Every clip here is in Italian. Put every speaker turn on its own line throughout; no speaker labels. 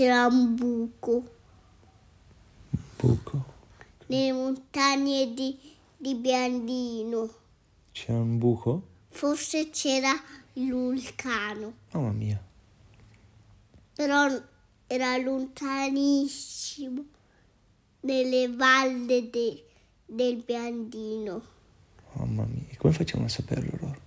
C'era un buco
Buco.
nelle montagne di, di Biandino.
C'era un buco?
Forse c'era il vulcano,
Mamma mia.
però era lontanissimo nelle valli de- del Biandino.
Mamma mia. E come facciamo a saperlo loro?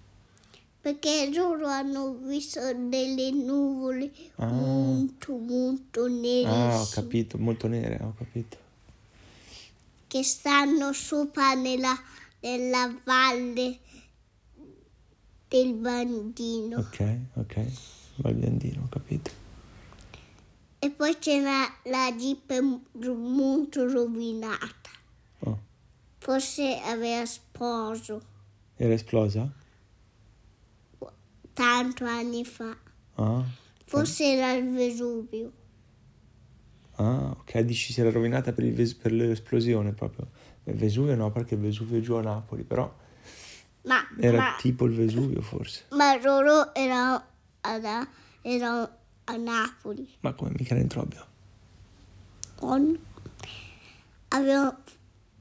Perché loro hanno visto delle nuvole
Ah.
molto, molto nerissime
Ah, ho capito, molto nere, ho capito.
che stanno sopra nella, nella valle del Bandino.
Ok, ok. Valbiandino, ho capito.
E poi c'era la jeep molto rovinata.
Oh.
Forse aveva sposo
Era esplosa?
Tanto anni fa.
Ah.
Forse era il Vesuvio.
Ah, ok, dici si era rovinata per, il Ves- per l'esplosione proprio. Il Vesuvio no, perché il Vesuvio è giù a Napoli, però
Ma,
era
ma,
tipo il Vesuvio forse.
ma loro erano, ad- erano a Napoli.
Ma come mica era in Trobbio?
Con- Avevano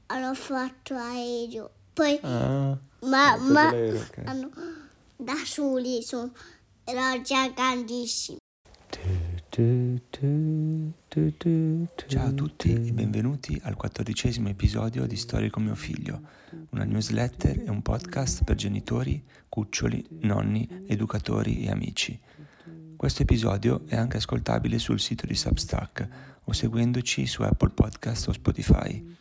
hanno fatto aereo. Poi,
Ah,
ma, ma
l'aereo, ok.
hanno, da soli sono, erano già grandissimi.
Ciao a tutti e benvenuti al quattordicesimo episodio di Storie con mio figlio, una newsletter e un podcast per genitori, cuccioli, nonni, educatori e amici. Questo episodio è anche ascoltabile sul sito di Substack o seguendoci su Apple Podcast o Spotify.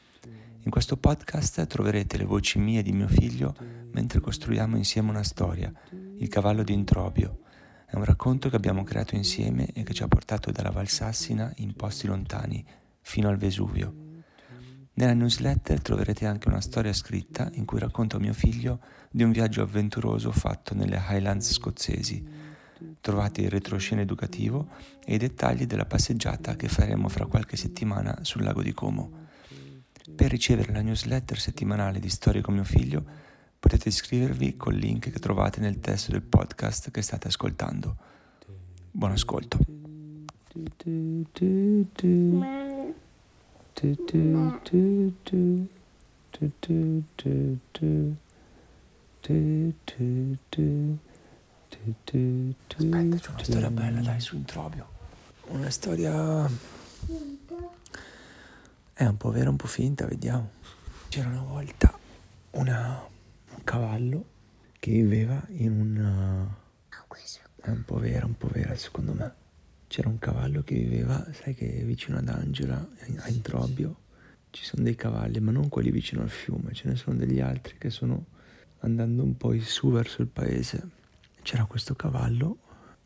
In questo podcast troverete le voci mie e di mio figlio mentre costruiamo insieme una storia, Il cavallo di Introbio. È un racconto che abbiamo creato insieme e che ci ha portato dalla Valsassina in posti lontani, fino al Vesuvio. Nella newsletter troverete anche una storia scritta in cui racconto a mio figlio di un viaggio avventuroso fatto nelle Highlands scozzesi. Trovate il retroscena educativo e i dettagli della passeggiata che faremo fra qualche settimana sul lago di Como. Per ricevere la newsletter settimanale di Storie con mio figlio potete iscrivervi col link che trovate nel testo del podcast che state ascoltando. Buon ascolto. Aspetta, c'è una storia bella, dai, su Introbio. Una storia... È un po' vera, un po' finta, vediamo. C'era una volta una- un cavallo che viveva in un...
Ah, questo.
È un po' vera, un po' vera secondo me. C'era un cavallo che viveva, sai che vicino ad Angela, a Introbbio, ci sono dei cavalli, ma non quelli vicino al fiume, ce ne sono degli altri che sono andando un po' in su verso il paese. C'era questo cavallo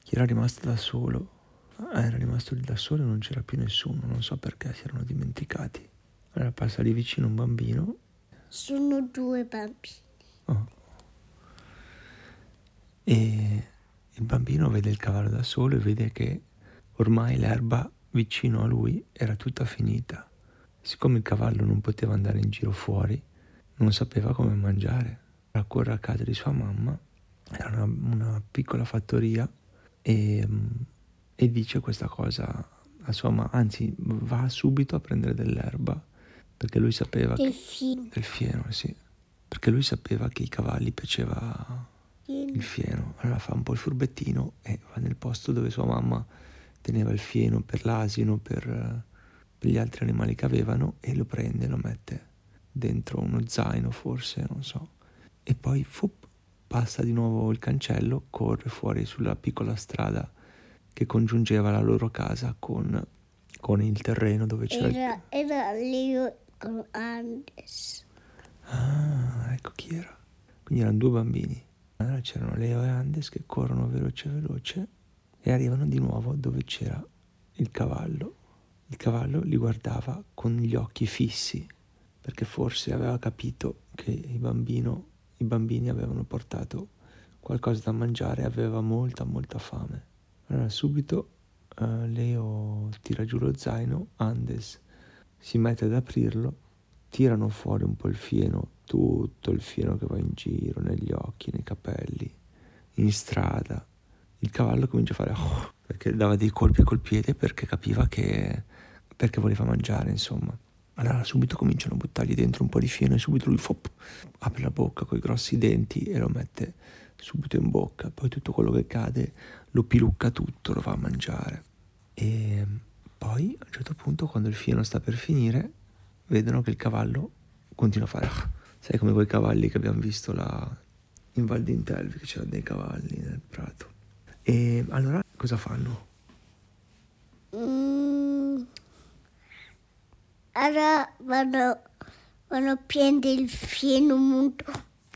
che era rimasto da solo. Ah, Era rimasto lì da solo e non c'era più nessuno, non so perché si erano dimenticati. Allora passa lì vicino un bambino
Sono due bambini.
Oh. E il bambino vede il cavallo da solo e vede che ormai l'erba vicino a lui era tutta finita. Siccome il cavallo non poteva andare in giro fuori, non sapeva come mangiare. Corre a casa di sua mamma, era una, una piccola fattoria, e, mm, e dice questa cosa a sua mamma, anzi va subito a prendere dell'erba, perché lui sapeva
Del
che...
film.
Del fieno, sì. Perché lui sapeva che ai cavalli piaceva il fieno. Allora fa un po' il furbettino e va nel posto dove sua mamma teneva il fieno per l'asino, per, eh, per gli altri animali che avevano e lo prende, lo mette dentro uno zaino forse, non so. E poi fup, passa di nuovo il cancello, corre fuori sulla piccola strada che congiungeva la loro casa con, con il terreno dove c'era il
Era, era Leo Andes.
Ah, ecco chi era. Quindi erano due bambini. Allora c'erano Leo e Andes che corrono veloce veloce e arrivano di nuovo dove c'era il cavallo. Il cavallo li guardava con gli occhi fissi perché forse aveva capito che il bambino, i bambini avevano portato qualcosa da mangiare e aveva molta molta fame. Allora subito eh, Leo tira giù lo zaino, Andes si mette ad aprirlo tirano fuori un po' il fieno, tutto il fieno che va in giro, negli occhi, nei capelli, in strada. Il cavallo comincia a fare... "Oh", perché dava dei colpi col piede perché capiva che perché voleva mangiare, insomma. Allora subito cominciano a buttargli dentro un po' di fieno e subito lui fop, apre la bocca con i grossi denti e lo mette subito in bocca. Poi tutto quello che cade lo pilucca tutto, lo va a mangiare. E poi a un certo punto quando il fieno sta per finire vedono che il cavallo continua a fare... Sai come quei cavalli che abbiamo visto là in Val d'Intelvi, che c'erano dei cavalli nel prato. E allora cosa fanno?
Mm. Allora vanno, vanno a prendere il fieno molto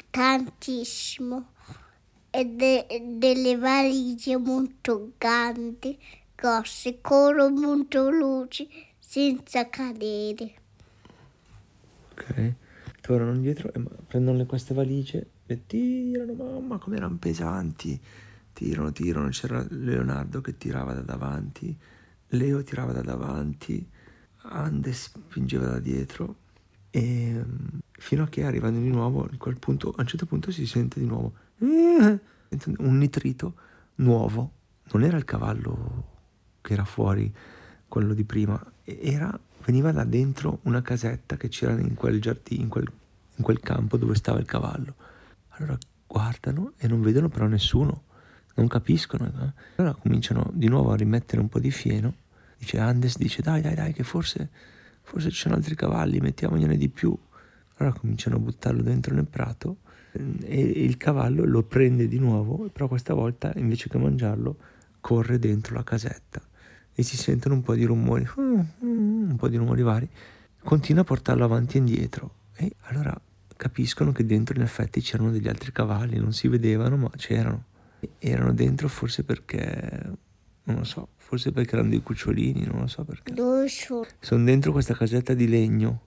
tantissimo e de, delle valigie molto grandi, grosse, corrono molto veloci senza cadere.
Ok, tornano indietro e prendono queste valigie e tirano, mamma come erano pesanti, tirano, tirano, c'era Leonardo che tirava da davanti, Leo tirava da davanti, Andes spingeva da dietro e fino a che arrivano di nuovo punto, a un certo punto si sente di nuovo un nitrito nuovo, non era il cavallo che era fuori, quello di prima, era, veniva da dentro una casetta che c'era in quel giardino, in quel, in quel campo dove stava il cavallo. Allora guardano e non vedono però nessuno, non capiscono. Eh? Allora cominciano di nuovo a rimettere un po' di fieno. Dice Andes, dice dai dai dai che forse, forse ci sono altri cavalli, mettiamogliene di più. Allora cominciano a buttarlo dentro nel prato e il cavallo lo prende di nuovo, però questa volta invece che mangiarlo corre dentro la casetta e si sentono un po' di rumori, un po' di rumori vari, continua a portarlo avanti e indietro e allora capiscono che dentro in effetti c'erano degli altri cavalli, non si vedevano ma c'erano. Erano dentro forse perché, non lo so, forse perché erano dei cucciolini, non lo so perché.
Sono
dentro questa casetta di legno.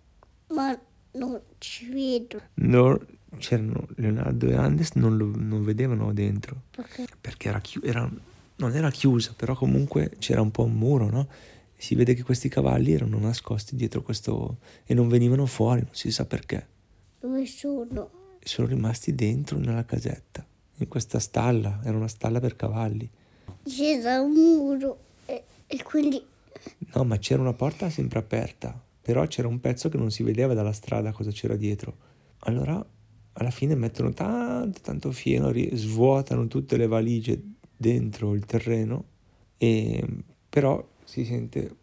Ma non ci vedo.
No, c'erano Leonardo e Andes, non lo non vedevano dentro.
Perché?
Perché era, chi- era non era chiusa, però comunque c'era un po' un muro, no? Si vede che questi cavalli erano nascosti dietro questo e non venivano fuori, non si sa perché.
Dove sono?
Sono rimasti dentro nella casetta, in questa stalla, era una stalla per cavalli.
C'era un muro e, e quindi
No, ma c'era una porta sempre aperta, però c'era un pezzo che non si vedeva dalla strada cosa c'era dietro. Allora, alla fine mettono tanto, tanto fieno, svuotano tutte le valigie dentro il terreno, e però si sente...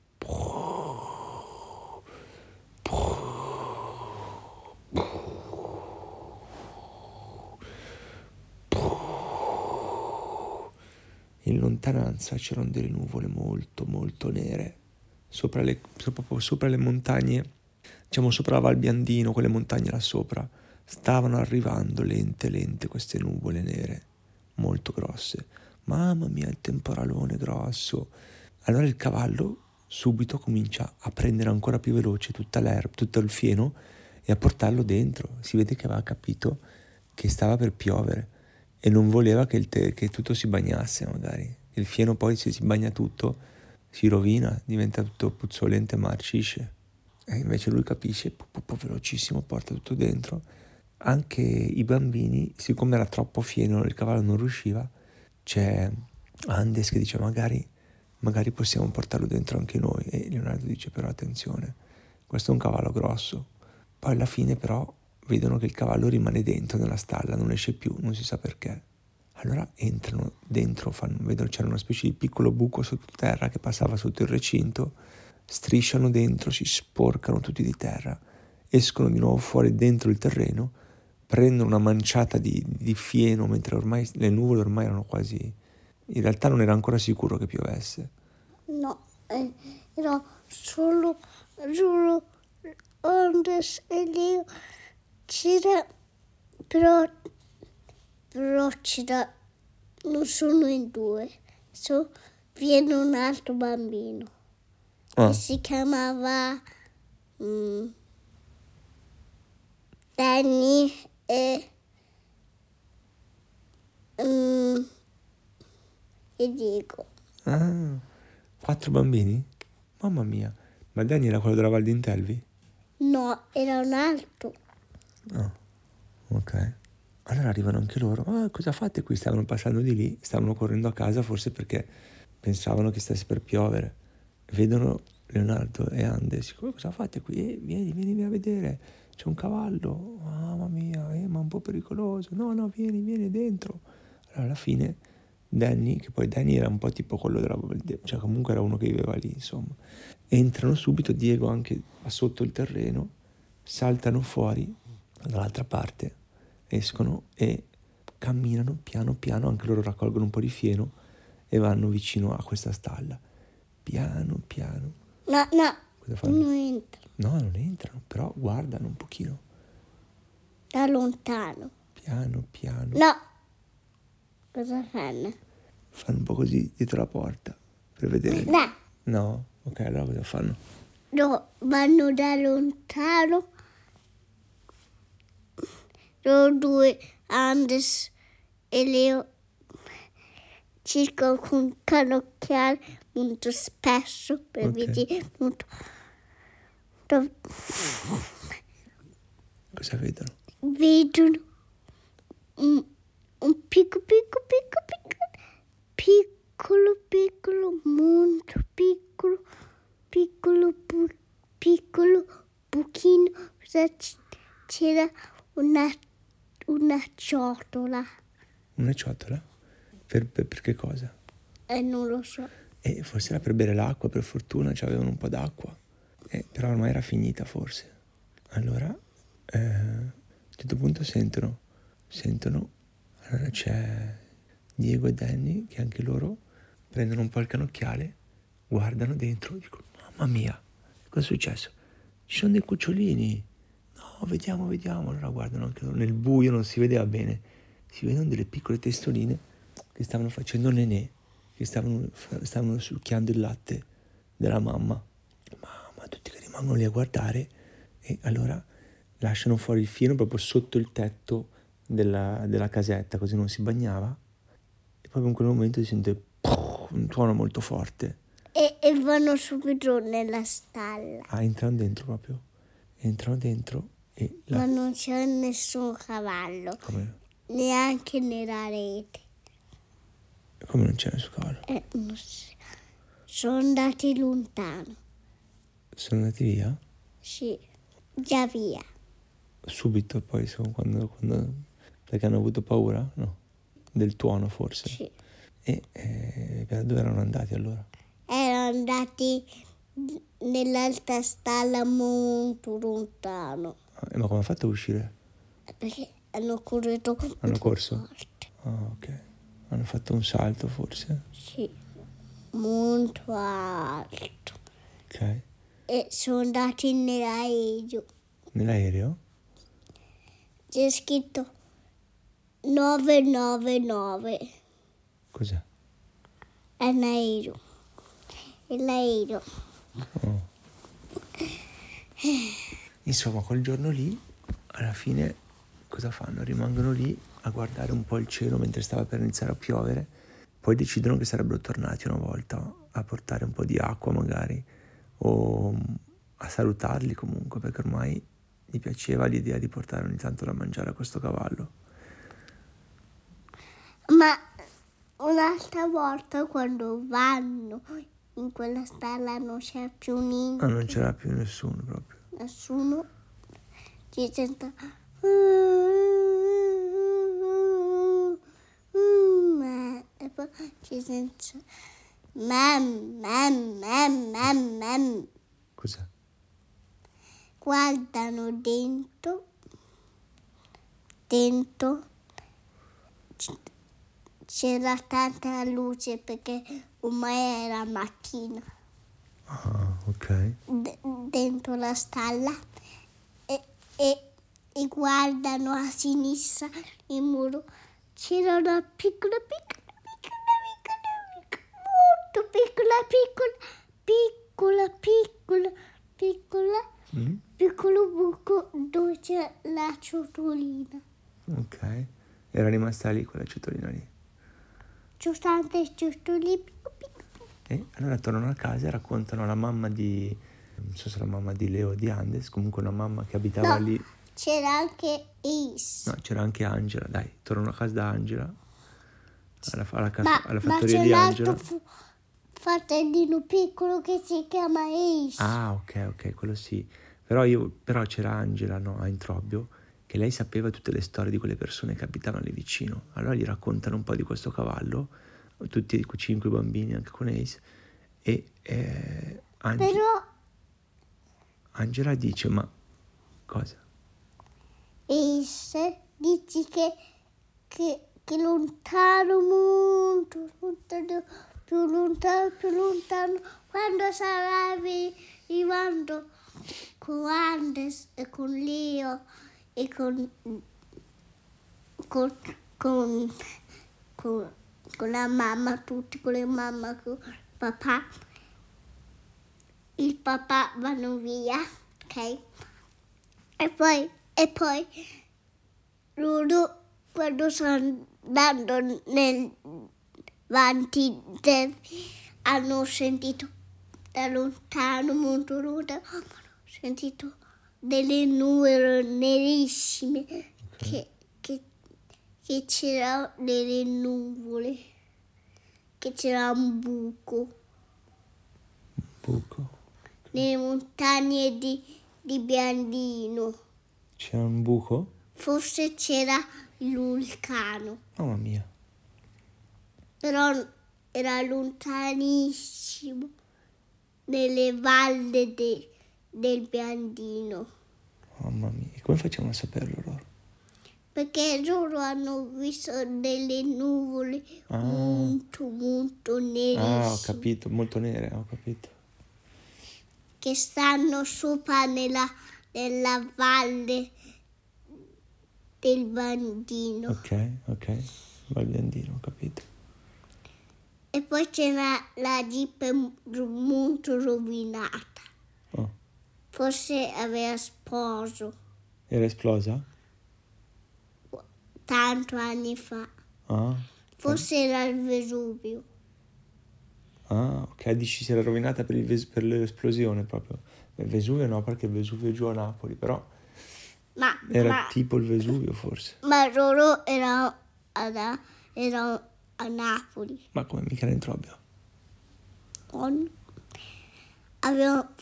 In lontananza c'erano delle nuvole molto molto nere sopra le, sopra, sopra le montagne, diciamo sopra la Val Biandino, quelle montagne là sopra, stavano arrivando lente lente queste nuvole nere, molto grosse. Mamma mia, il temporalone grosso. Allora il cavallo subito comincia a prendere ancora più veloce tutta l'erba, tutto il fieno e a portarlo dentro. Si vede che aveva capito che stava per piovere e non voleva che, te- che tutto si bagnasse magari. Il fieno poi se si bagna tutto si rovina, diventa tutto puzzolente e marcisce. E invece lui capisce, pu, pu, pu, velocissimo, porta tutto dentro. Anche i bambini, siccome era troppo fieno, il cavallo non riusciva, c'è Andes che dice magari, magari possiamo portarlo dentro anche noi. E Leonardo dice però attenzione, questo è un cavallo grosso. Poi alla fine però vedono che il cavallo rimane dentro nella stalla, non esce più, non si sa perché. Allora entrano dentro, fanno, vedono c'era una specie di piccolo buco sottoterra che passava sotto il recinto, strisciano dentro, si sporcano tutti di terra, escono di nuovo fuori dentro il terreno, prendono una manciata di, di fieno mentre ormai le nuvole ormai erano quasi... In realtà non era ancora sicuro che piovesse.
no, eh, era solo, solo Andes e Leo. C'era, però, però c'era, non sono in due, so, viene un altro bambino
Ah,
che si chiamava mm, Danny e, mm, e Diego.
ah, quattro bambini? Mamma mia, ma Danny era quello della Val d'Intelvi?
No, era un altro.
Ah, ok. Allora arrivano anche loro. Ah, cosa fate qui? Stavano passando di lì, stavano correndo a casa forse perché pensavano che stesse per piovere. Vedono Leonardo e Andes, cosa fate qui? Eh, vieni, vieni a vedere, c'è un cavallo, mamma mia, eh, ma un po' pericoloso, no, no, vieni, vieni dentro. Allora alla fine Danny, che poi Danny era un po' tipo quello della... cioè comunque era uno che viveva lì, insomma. Entrano subito, Diego anche sotto il terreno, saltano fuori dall'altra parte, escono e camminano piano piano, anche loro raccolgono un po' di fieno e vanno vicino a questa stalla. Piano piano.
No, no.
Cosa fanno?
Non entrano.
No, non entrano, però guardano un pochino.
Da lontano.
Piano piano.
No. Cosa fanno?
Fanno un po' così dietro la porta per vedere.
No.
No? Ok, allora cosa fanno?
No, vanno da lontano. Loro due, Andes e Leo, cercano con canocchiale molto spesso per
Ok.
vedere molto. Dov-
Cosa vedono?
vedono un, un picco, picco, picco, picco, piccolo, piccolo, molto piccolo, piccolo, bu- piccolo buchino. C'era una, una ciotola
Una ciotola? Per, per, per che cosa?
e non lo so.
E forse era per bere l'acqua, per fortuna ci avevano un po' d'acqua. Eh, però ormai era finita forse. Allora, eh, a un certo punto sentono, sentono, allora c'è Diego e Danny che anche loro prendono un po' il canocchiale, guardano dentro, dicono, mamma mia, cosa è successo? Ci sono dei cucciolini. No, vediamo, vediamo. Allora guardano anche loro, nel buio non si vedeva bene, si vedono delle piccole testoline che stavano facendo nenè, che stavano, stavano succhiando il latte della mamma. Mamma, tutti che rimangono lì a guardare e allora lasciano fuori il fieno proprio sotto il tetto della, della casetta, così non si bagnava. E proprio in quel momento si sente un tuono molto forte.
E, e vanno subito nella stalla,
Ah, entrano dentro proprio. Entrano dentro e la...
ma non c'è nessun cavallo,
Come,
neanche nella rete.
come non c'è nessun cavallo?
Eh, non so. Sono andati lontano.
Sono andati via?
Sì, già via.
Subito poi, quando, quando- perché hanno avuto paura? No. Del tuono forse.
Sì.
E eh, dove erano andati allora?
Erano andati nell'altra stalla molto lontano.
Ah, eh, ma come ha fatto a uscire?
Perché hanno corretto
Hanno corso? Ah, ok. Hanno fatto un salto forse?
Sì, molto alto.
Ok.
E sono andati nell'aereo.
Nell'aereo?
C'è scritto 999.
Cos'è?
È un aereo. È l'aereo.
Oh. Insomma, quel giorno lì, alla fine, cosa fanno? Rimangono lì a guardare un po' il cielo mentre stava per iniziare a piovere, poi decidono che sarebbero tornati una volta a portare un po' di acqua magari, o a salutarli comunque, perché ormai gli piaceva l'idea di portare ogni tanto da mangiare a questo cavallo.
Ma un'altra volta quando vanno in quella stalla non c'è più niente.
Ah, non c'era più nessuno proprio.
nessuno ci sente e poi ci sente mem mem mem mem mem
Cos'è?
guardano dentro dentro c'era tanta luce perché ormai era mattina
Ah, ok.
d- dentro la stalla e, e- e guardano a sinistra il muro. C'era una piccola, piccola, molto piccola, piccola, piccola, piccola, piccola,
Mm?
piccolo buco dove c'è la ciotolina.
Ok. Era rimasta lì quella ciotolina lì.
C'è tante ciotoline.
E allora tornano a casa e raccontano alla mamma di, non so se la mamma di Leo o di Andes, comunque una mamma che abitava
No.
lì.
C'era anche Ace.
No, c'era anche Angela, dai, tornano a casa da Angela, alla, alla, casa-
Ma,
alla
ma
fattoria
c'è
di Angela.
fu- fratellino piccolo che si chiama Ace.
Ah, ok, ok, quello sì. Però, io, però c'era Angela no, a Introbbio che lei sapeva tutte le storie di quelle persone che abitavano lì vicino. Allora gli raccontano un po' di questo cavallo, tutti i cinque bambini, anche con Ace, e eh, Ange-
Però
Angela dice, ma cosa?
Ace dici che, che, che lontano, molto lontano, più lontano, più lontano, quando sarà arrivando con Andes e con Leo e con, con, con, con, con la mamma, tutti con la mamma, con il papà. Il papà vanno via, ok? E poi, e poi loro quando stanno andando nel avanti del- hanno sentito da lontano, molto lontano, hanno sentito delle nuvole nerissime che, che, che c'era delle nuvole, che c'era un buco
Buco.
nelle montagne di, di Biandino.
C'era un buco?
Forse c'era il vulcano,
Mamma mia.
Però era lontanissimo nelle valli de- del Biandino.
Mamma mia. E come facciamo a saperlo loro?
Perché loro hanno visto delle nuvole
Ah.
molto, molto nerissime
Ah, ho capito, molto nere, ho capito.
che stanno sopra nella, nella valle del Bandino.
Ok, ok. Va il biandino, ho capito.
E poi c'era la jeep molto rovinata.
Oh.
Forse aveva sposo
Era esplosa?
tanto anni fa.
Ah.
Forse era il Vesuvio.
Ah, ok, dici si era rovinata per, il Ves- per l'esplosione proprio. Il Vesuvio no, perché il Vesuvio è giù a Napoli, però
Ma,
era
ma,
tipo il Vesuvio forse.
ma loro erano, ad- erano a Napoli.
Ma come mica era in Trobbio?
On- Avevano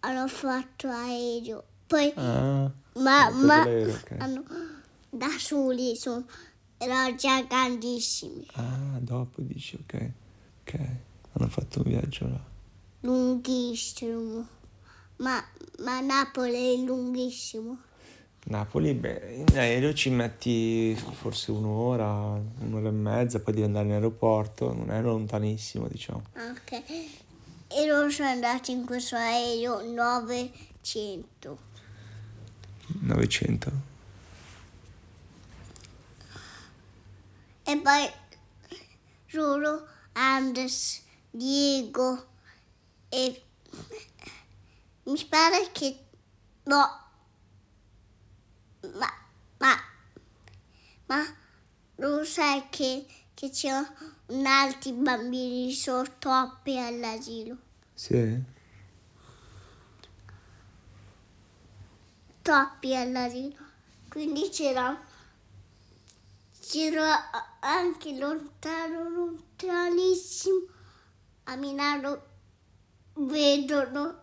hanno fatto aereo. Poi,
Ah,
ma, ma
l'aereo, ok.
hanno, da soli sono, erano già grandissimi,
ah, dopo dici, ok. Ok, hanno fatto un viaggio là.
lunghissimo. Ma, ma Napoli è lunghissimo.
Napoli, beh, in aereo ci metti forse un'ora, un'ora e mezza, poi devi andare in aeroporto, non è lontanissimo, diciamo.
Ok. E loro sono andati in questo aereo 900.
900.
E poi loro, Anders, Diego e mi pare che no ma ma lo sai che, che c'è un altri bambini sono troppi all'asilo?
Sì?
troppi all'asilo. Quindi c'era c'era anche lontano lontanissimo a Milano. Vedono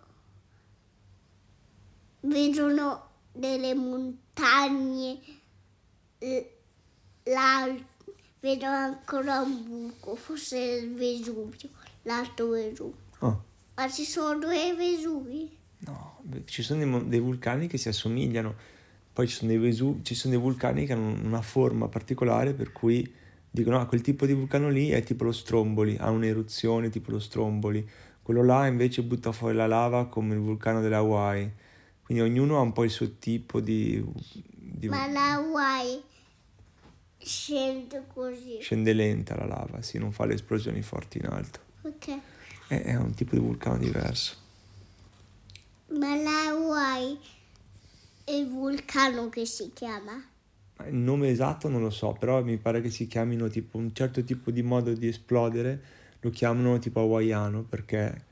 vedono delle montagne eh, là vedono ancora un buco forse il Vesuvio l'alto Vesuvio.
Oh,
ma ci sono due Vesuvi?
No, ci sono dei, dei vulcani che si assomigliano, poi ci sono dei, Vesu- ci sono dei vulcani che hanno una forma particolare per cui dicono, ah, quel tipo di vulcano lì è tipo lo Stromboli, ha un'eruzione tipo lo Stromboli, quello là invece butta fuori la lava come il vulcano delle Hawaii, quindi ognuno ha un po' il suo tipo di... di-
ma la Hawaii scende così
Scende lenta la lava, sì, non fa le esplosioni forti in alto.
ok
È, è un tipo di vulcano diverso.
Ma la Hawaii è il vulcano che si chiama?
Il nome esatto non lo so, però mi pare che si chiamino tipo un certo tipo di modo di esplodere, lo chiamano tipo hawaiano perché,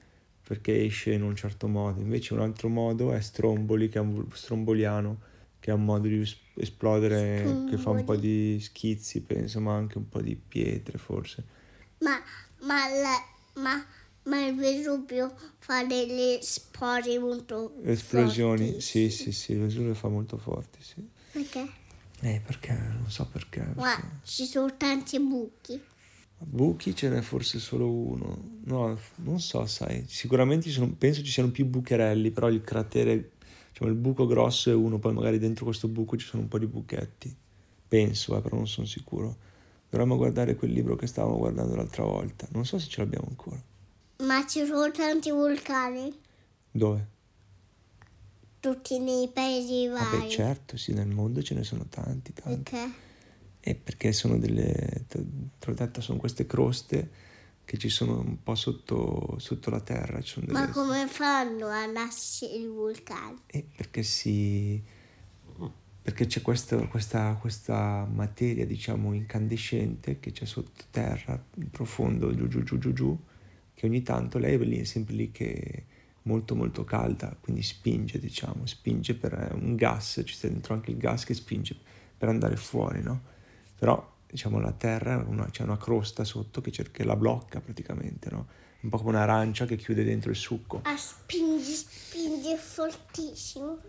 perché esce in un certo modo. Invece un altro modo è stromboli, che è un stromboliano, che è un modo di es- esplodere che fa un po' di schizzi, penso, ma anche un po' di pietre forse.
Ma, ma, la, ma Ma il Vesuvio fa delle spore molto
Esplosioni,
forti.
sì, sì, sì, il Vesuvio fa molto forti, sì.
Perché?
Eh, perché? Non so perché.
Ma
perché.
ci sono tanti buchi.
Buchi ce n'è forse solo uno. No, non so, sai. Sicuramente ci sono, penso ci siano più bucherelli, però il cratere, diciamo il buco grosso è uno, poi magari dentro questo buco ci sono un po' di buchetti. Penso, eh, però non sono sicuro. Dovremmo guardare quel libro che stavamo guardando l'altra volta. Non so se ce l'abbiamo ancora.
Ma ci sono tanti vulcani.
Dove?
Tutti nei paesi vari.
Vabbè, certo, sì, nel mondo ce ne sono tanti, tanti.
Perché?
E perché sono delle, te l'ho detto, sono queste croste che ci sono un po' sotto, sotto la terra. Ci sono
Ma
delle-
come fanno a nascere i vulcani?
E perché si... perché c'è questo- questa, questa materia, diciamo, incandescente che c'è sottoterra, profondo, giù giù giù giù giù, che ogni tanto lei è lì, è sempre lì che è molto molto calda, quindi spinge, diciamo, spinge per eh, un gas, ci sta dentro anche il gas che spinge per andare fuori, no? Però, diciamo, la terra, una- c'è una crosta sotto che, cer- che la blocca praticamente, no? Un po' come un'arancia che chiude dentro il succo.
A spinge, spinge fortissimo.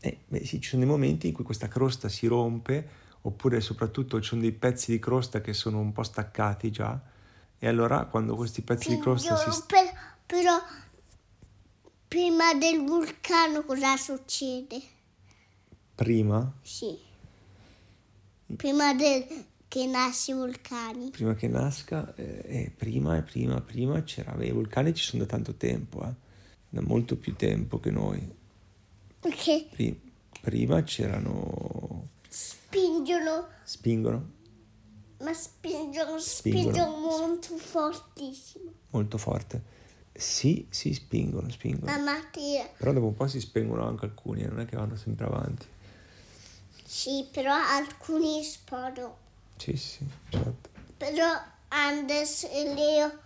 Eh, beh, sì, ci sono dei momenti in cui questa crosta si rompe, oppure soprattutto ci sono dei pezzi di crosta che sono un po' staccati già, e allora quando questi pezzi di crosta si...
Spingono, per- però prima del vulcano cosa succede?
prima,
Sì. Prima del, che nasce i vulcani.
prima che nasca, eh, eh, prima e prima, prima c'era... beh, I vulcani ci sono da tanto tempo, eh, da molto più tempo che noi.
Perché
Pri- prima c'erano...
spingono,
spingono
ma spingono,
Spingono.
spingono molto fortissimo.
molto forte. Sì, sì, spingono,
La
spingono.
mattina.
Però dopo un po' si spengono anche alcuni, eh, non è che vanno sempre avanti.
Sì, però alcuni esplodono.
Sì, sì, certo.
Però Andes e Leo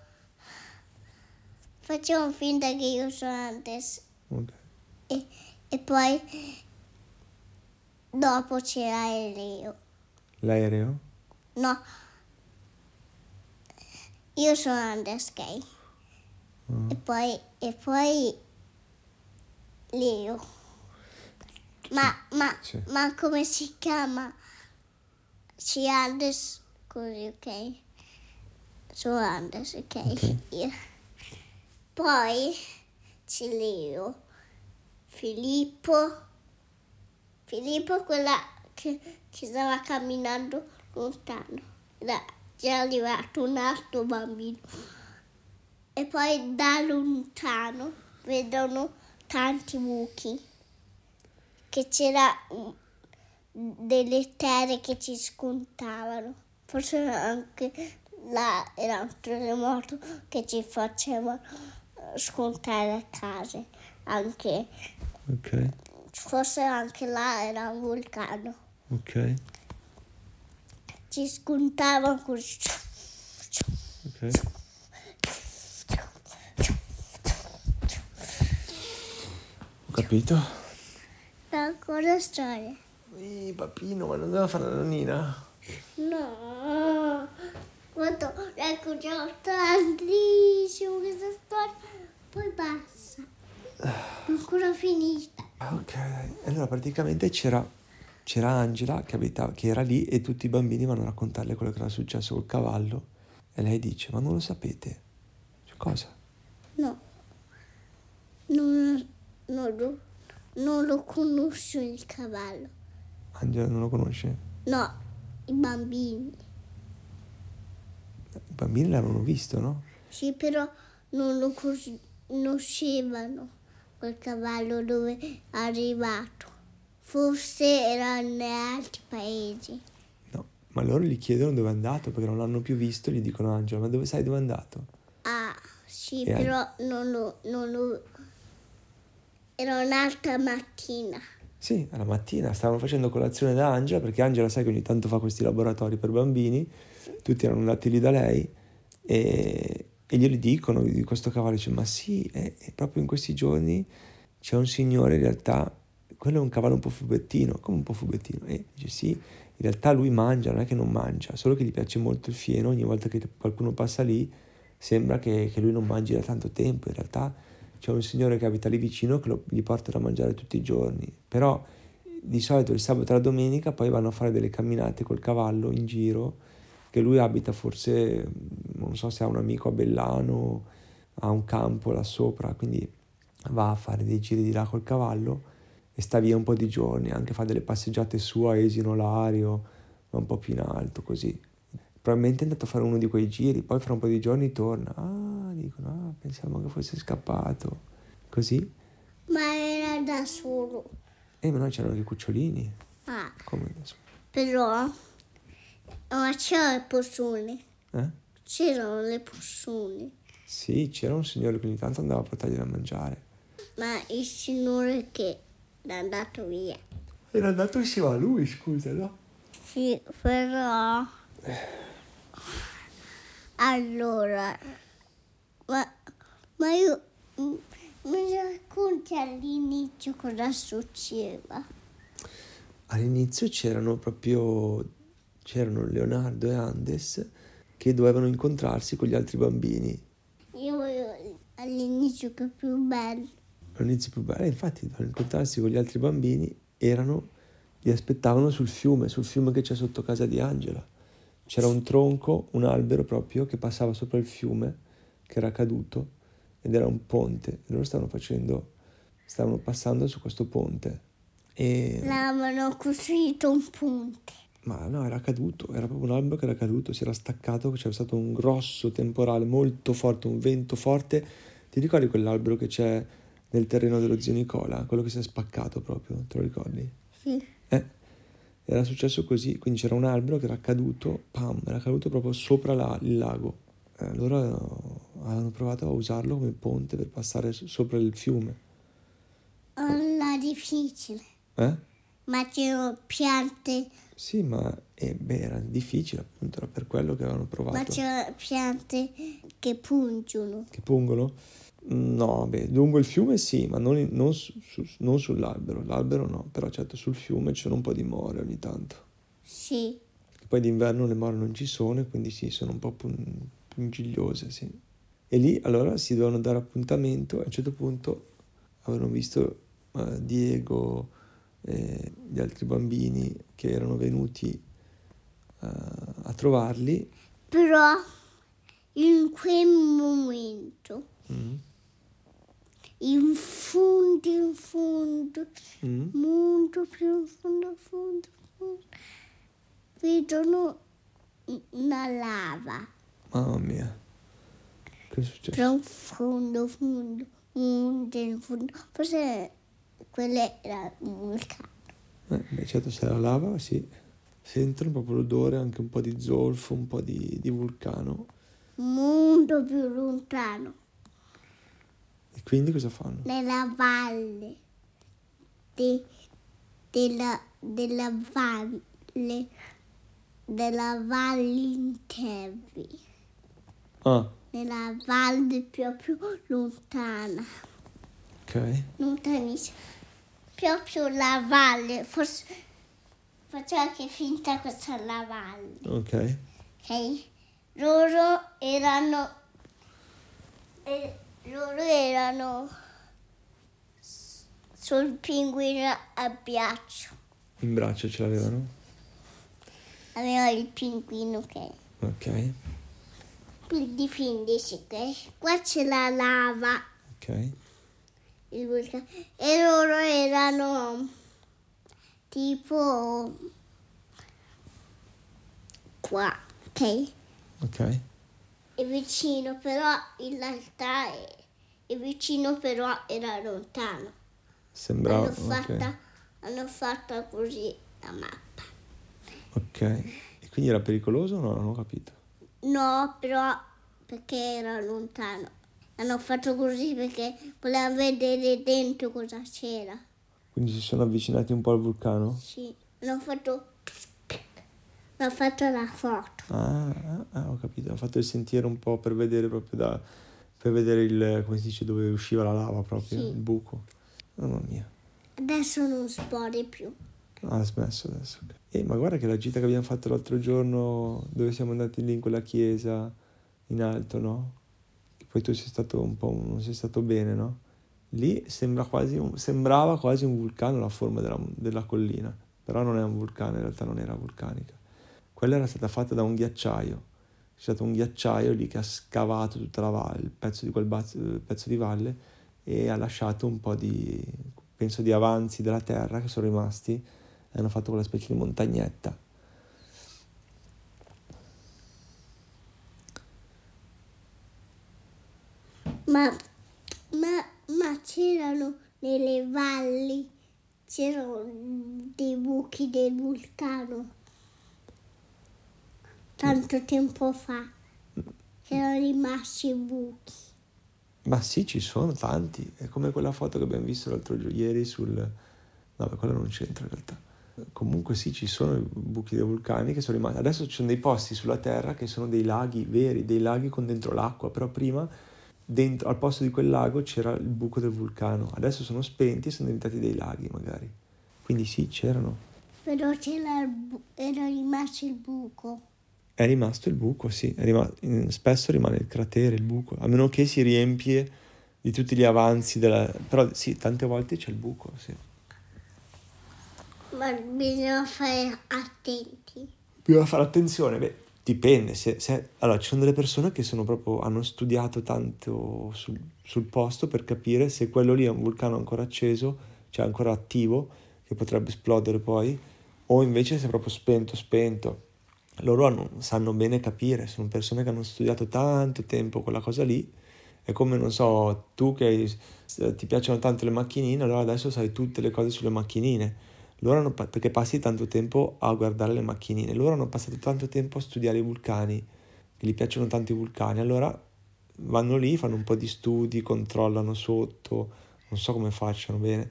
facciamo finta che io sono Andes
Ok.
e, e poi dopo c'era il Leo.
L'aereo?
No, io sono Andes, ok?
Mm.
E poi, e poi Leo. Ma, ma,
Sì.
ma come si chiama? Sì, Andes, così, ok? Sono Andes, ok?
Ok.
Io. Poi c'è Leo, Filippo, Filippo quella che, che stava camminando lontano. Era già arrivato un altro bambino. E poi da lontano vedono tanti buchi. Che c'era delle terre che ci scontavano. Forse anche là era un terremoto che ci faceva eh, scontare le case. Anche,
Ok,
forse anche là era un vulcano.
ok,
Ci scontavano così.
ok. Ho capito.
Ancora storia.
Ehi, papino, ma non devo fare la nonnina?
No, ecco già tantissimo questa storia, poi basta. Ancora finita.
Ok, allora praticamente c'era, c'era Angela che, abitava, che era lì e tutti i bambini vanno a raccontarle quello che era successo col cavallo e lei dice, ma non lo sapete? Cioè, cosa?
No, non, non lo, non lo conosco il cavallo.
Angela non lo conosce?
No, i bambini.
I bambini l'hanno visto, no?
Sì, però non lo conoscevano quel cavallo dove è arrivato. Forse era in altri paesi.
No, ma loro gli chiedono dove è andato perché non l'hanno più visto, gli dicono Angela, ma dove sai dove è andato?
Ah, sì,
E
però non lo, non lo... Era un'altra mattina.
Sì, alla mattina stavano facendo colazione da Angela perché Angela sai che ogni tanto fa questi laboratori per bambini, tutti erano andati lì da lei e, e glieli dicono di questo cavallo, dice ma sì, è, è proprio in questi giorni c'è un signore in realtà, quello è un cavallo un po' fubettino, come un po' fubettino? E dice sì, in realtà lui mangia, non è che non mangia, solo che gli piace molto il fieno, ogni volta che qualcuno passa lì sembra che, che lui non mangi da tanto tempo, in realtà c'è un signore che abita lì vicino che lo, gli porta da mangiare tutti i giorni, però di solito il sabato e la domenica poi vanno a fare delle camminate col cavallo in giro, che lui abita forse, non so se ha un amico a Bellano, ha un campo là sopra, quindi va a fare dei giri di là col cavallo e sta via un po' di giorni, anche fa delle passeggiate su a Esino Lario, va un po' più in alto così. Probabilmente è andato a fare uno di quei giri, poi fra un po' di giorni torna. Ah, dicono, ah, pensiamo che fosse scappato. Così.
Ma era da solo.
Eh, ma noi c'erano i cucciolini.
Ah,
Come adesso?
però... Ma c'erano le persone.
Eh?
C'erano le persone.
Sì, c'era un signore che ogni tanto andava a portargli da mangiare.
Ma il signore che è andato via.
Era andato insieme a lui, scusa, no?
Sì, però... Allora... Ma, ma io... Mi racconti all'inizio cosa succedeva?
All'inizio c'erano proprio c'erano Leonardo e Andes che dovevano incontrarsi con gli altri bambini.
Io voglio all'inizio che è più bello.
All'inizio più bello, infatti, dovevano incontrarsi con gli altri bambini, erano, li aspettavano sul fiume, sul fiume che c'è sotto casa di Angela. C'era un tronco, un albero proprio che passava sopra il fiume, che era caduto, ed era un ponte. Loro stavano facendo, stavano passando su questo ponte. E...
L'avevano costruito un ponte.
Ma no, era caduto, era proprio un albero che era caduto, si era staccato, c'era stato un grosso temporale molto forte, un vento forte. Ti ricordi quell'albero che c'è nel terreno dello zio Nicola? Quello che si è spaccato proprio, te lo ricordi?
Sì.
Eh, era successo così, quindi c'era un albero che era caduto, pam, era caduto proprio sopra la- il lago. Eh, loro avevano provato a usarlo come ponte per passare so- sopra il fiume.
Era difficile.
Eh?
Ma c'erano piante,
Sì, ma eh, beh, era difficile appunto, era per quello che avevano
ma
provato.
c'erano piante che pungono.
Che pungono? No, beh, lungo il fiume sì, ma non, in- non su- su- non sull'albero. L'albero no, però certo sul fiume ci sono un po' di more ogni tanto.
Sì.
Poi d'inverno le more non ci sono, quindi sì, sono un po' pun- pungigliose, sì. E lì allora si dovevano dare appuntamento a un certo punto avevano visto eh, Diego e gli altri bambini che erano venuti eh, a trovarli.
Però in quel momento,
Mm,
in fondo, in fondo,
mm,
molto più in fondo, in fondo, in fondo, vedono una lava.
Mamma mia. Che è successo?
In fondo, fondo, in fondo. Forse quello era un vulcano.
Eh, beh, certo, se la lava, sì. Sentono proprio l'odore, anche un po' di zolfo, un po' di, di vulcano.
Molto più lontano,
E quindi cosa fanno?
nella valle. de- della, della valle. Della valle Intervi.
Ah,
Nella valle proprio lontana.
ok.
lontanissima, proprio la valle, forse faccio anche finta questa la valle,
Ok.
ok? Loro erano, eh, loro erano sul pinguino a ghiaccio,
In braccio ce l'avevano?
aveva il pinguino che
Ok.
per difendersi, ok? Qua c'è la lava,
Ok.
il vulcano, e loro erano tipo qua, ok?
Ok.
E vicino però in realtà è, è vicino però era lontano.
Sembrava...
hanno, fatta, hanno fatta così la mappa.
Ok. E quindi era pericoloso o no? Non ho capito.
No, però perché era lontano. Hanno fatto così perché volevano vedere dentro cosa c'era.
Quindi si sono avvicinati un po' al vulcano?
Sì, hanno fatto... Hanno fatto la foto.
Ah, ah, ah, ho capito. Hanno fatto il sentiero un po' per vedere proprio da... Per vedere il... come si dice, dove usciva la lava proprio,
Sì.
il buco. Mamma mia.
Adesso non spori più.
Ah, ha smesso adesso. Eh, ma guarda che la gita che abbiamo fatto l'altro giorno, dove siamo andati lì in quella chiesa in alto, no? poi tu sei stato un po', non sei stato bene, no? Lì sembra quasi un, sembrava quasi un vulcano la forma della, della collina, però non è un vulcano, in realtà non era vulcanica. Quella era stata fatta da un ghiacciaio, c'è stato un ghiacciaio lì che ha scavato tutta la valle, il pezzo di quel pezzo di valle e ha lasciato un po' di, penso, di avanzi della terra che sono rimasti e hanno fatto quella specie di montagnetta.
Ma, ma, ma c'erano nelle valli, c'erano dei buchi del vulcano tanto tempo fa che erano rimasti buchi.
Ma sì, ci sono tanti. È come quella foto che abbiamo visto l'altro giorno, ieri sul... No, quella non c'entra in realtà. Comunque sì, ci sono i buchi dei vulcani che sono rimasti. Adesso ci sono dei posti sulla Terra che sono dei laghi veri, dei laghi con dentro l'acqua, però prima dentro, al posto di quel lago c'era il buco del vulcano. Adesso sono spenti e sono diventati dei laghi magari. Quindi sì, c'erano.
Però c'era bu- era rimasto il buco.
È rimasto il buco, sì, rimasto, spesso rimane il cratere, il buco, a meno che si riempie di tutti gli avanzi della... però sì, tante volte c'è il buco, sì.
Ma bisogna fare attenti.
Bisogna fare attenzione, beh, dipende, se, se... allora ci sono delle persone che sono proprio, hanno studiato tanto sul, sul posto per capire se quello lì è un vulcano ancora acceso, cioè ancora attivo, che potrebbe esplodere poi, o invece se è proprio spento, spento loro sanno bene capire, sono persone che hanno studiato tanto tempo quella cosa lì. È come, non so, tu che hai, ti piacciono tanto le macchinine, allora adesso sai tutte le cose sulle macchinine. Loro hanno, perché passi tanto tempo a guardare le macchinine. Loro hanno passato tanto tempo a studiare i vulcani, che gli piacciono tanto i vulcani. Allora vanno lì, fanno un po' di studi, controllano sotto, non so come facciano bene,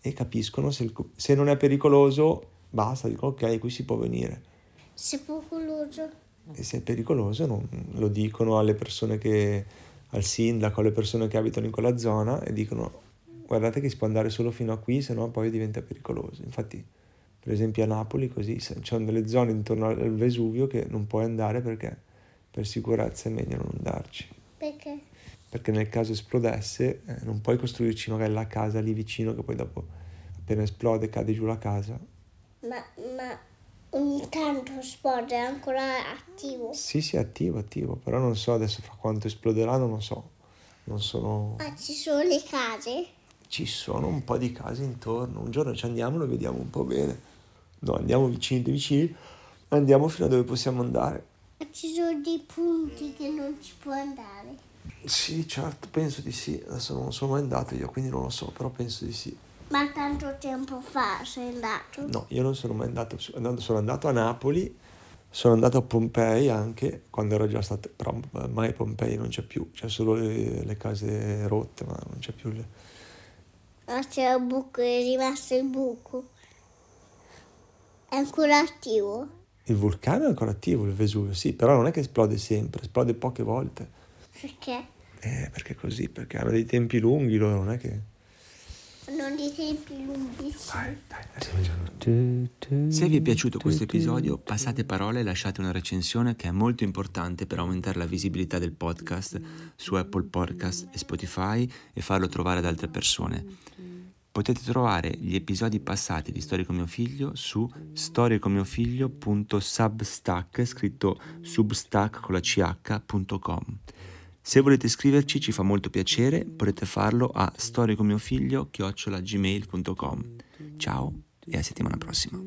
e capiscono se, il, se non è pericoloso, basta, dicono ok, qui si può venire
se è pericoloso.
E se è pericoloso non, lo dicono alle persone che, al sindaco, alle persone che abitano in quella zona e dicono guardate che si può andare solo fino a qui, se no poi diventa pericoloso. Infatti, per esempio a Napoli così, ci sono delle zone intorno al Vesuvio che non puoi andare perché per sicurezza è meglio non andarci.
Perché?
Perché nel caso esplodesse eh, non puoi costruirci magari la casa lì vicino che poi dopo appena esplode cade giù la casa.
Ma, ma ogni tanto esplode, è ancora attivo?
Sì, sì, attivo, attivo, però non so adesso fra quanto esploderà, non lo so. Non sono...
Ah, ci sono le case?
Ci sono un po' di case intorno, un giorno ci andiamo e lo vediamo un po' bene. No, andiamo vicini vicini, andiamo fino a dove possiamo andare.
Ma ci sono dei punti che non ci può andare?
Sì, certo, penso di sì. Adesso non sono mai andato io, quindi non lo so, però penso di sì.
Ma tanto tempo fa sei andato?
No, io non sono mai andato, sono andato a Napoli, sono andato a Pompei anche, quando ero già stato, però mai Pompei non c'è più, c'è solo le, le case rotte, ma non c'è più le...
Ah, c'è il buco, è rimasto il buco. È ancora attivo?
Il vulcano è ancora attivo, il Vesuvio, sì, però non è che esplode sempre, esplode poche volte.
Perché?
Eh, perché così, perché hanno dei tempi lunghi loro, non è che
non di tempi lunghissimi.
Se vi è piaciuto questo episodio, passate parola e lasciate una recensione che è molto importante per aumentare la visibilità del podcast su Apple Podcast e Spotify e farlo trovare ad altre persone. Potete trovare gli episodi passati di Storie con mio figlio su storiecomiofiglio.substack scritto substack con la ch.com. Se volete scriverci ci fa molto piacere, potete farlo a storiecomiofiglio-gmail.com. Ciao e a settimana prossima.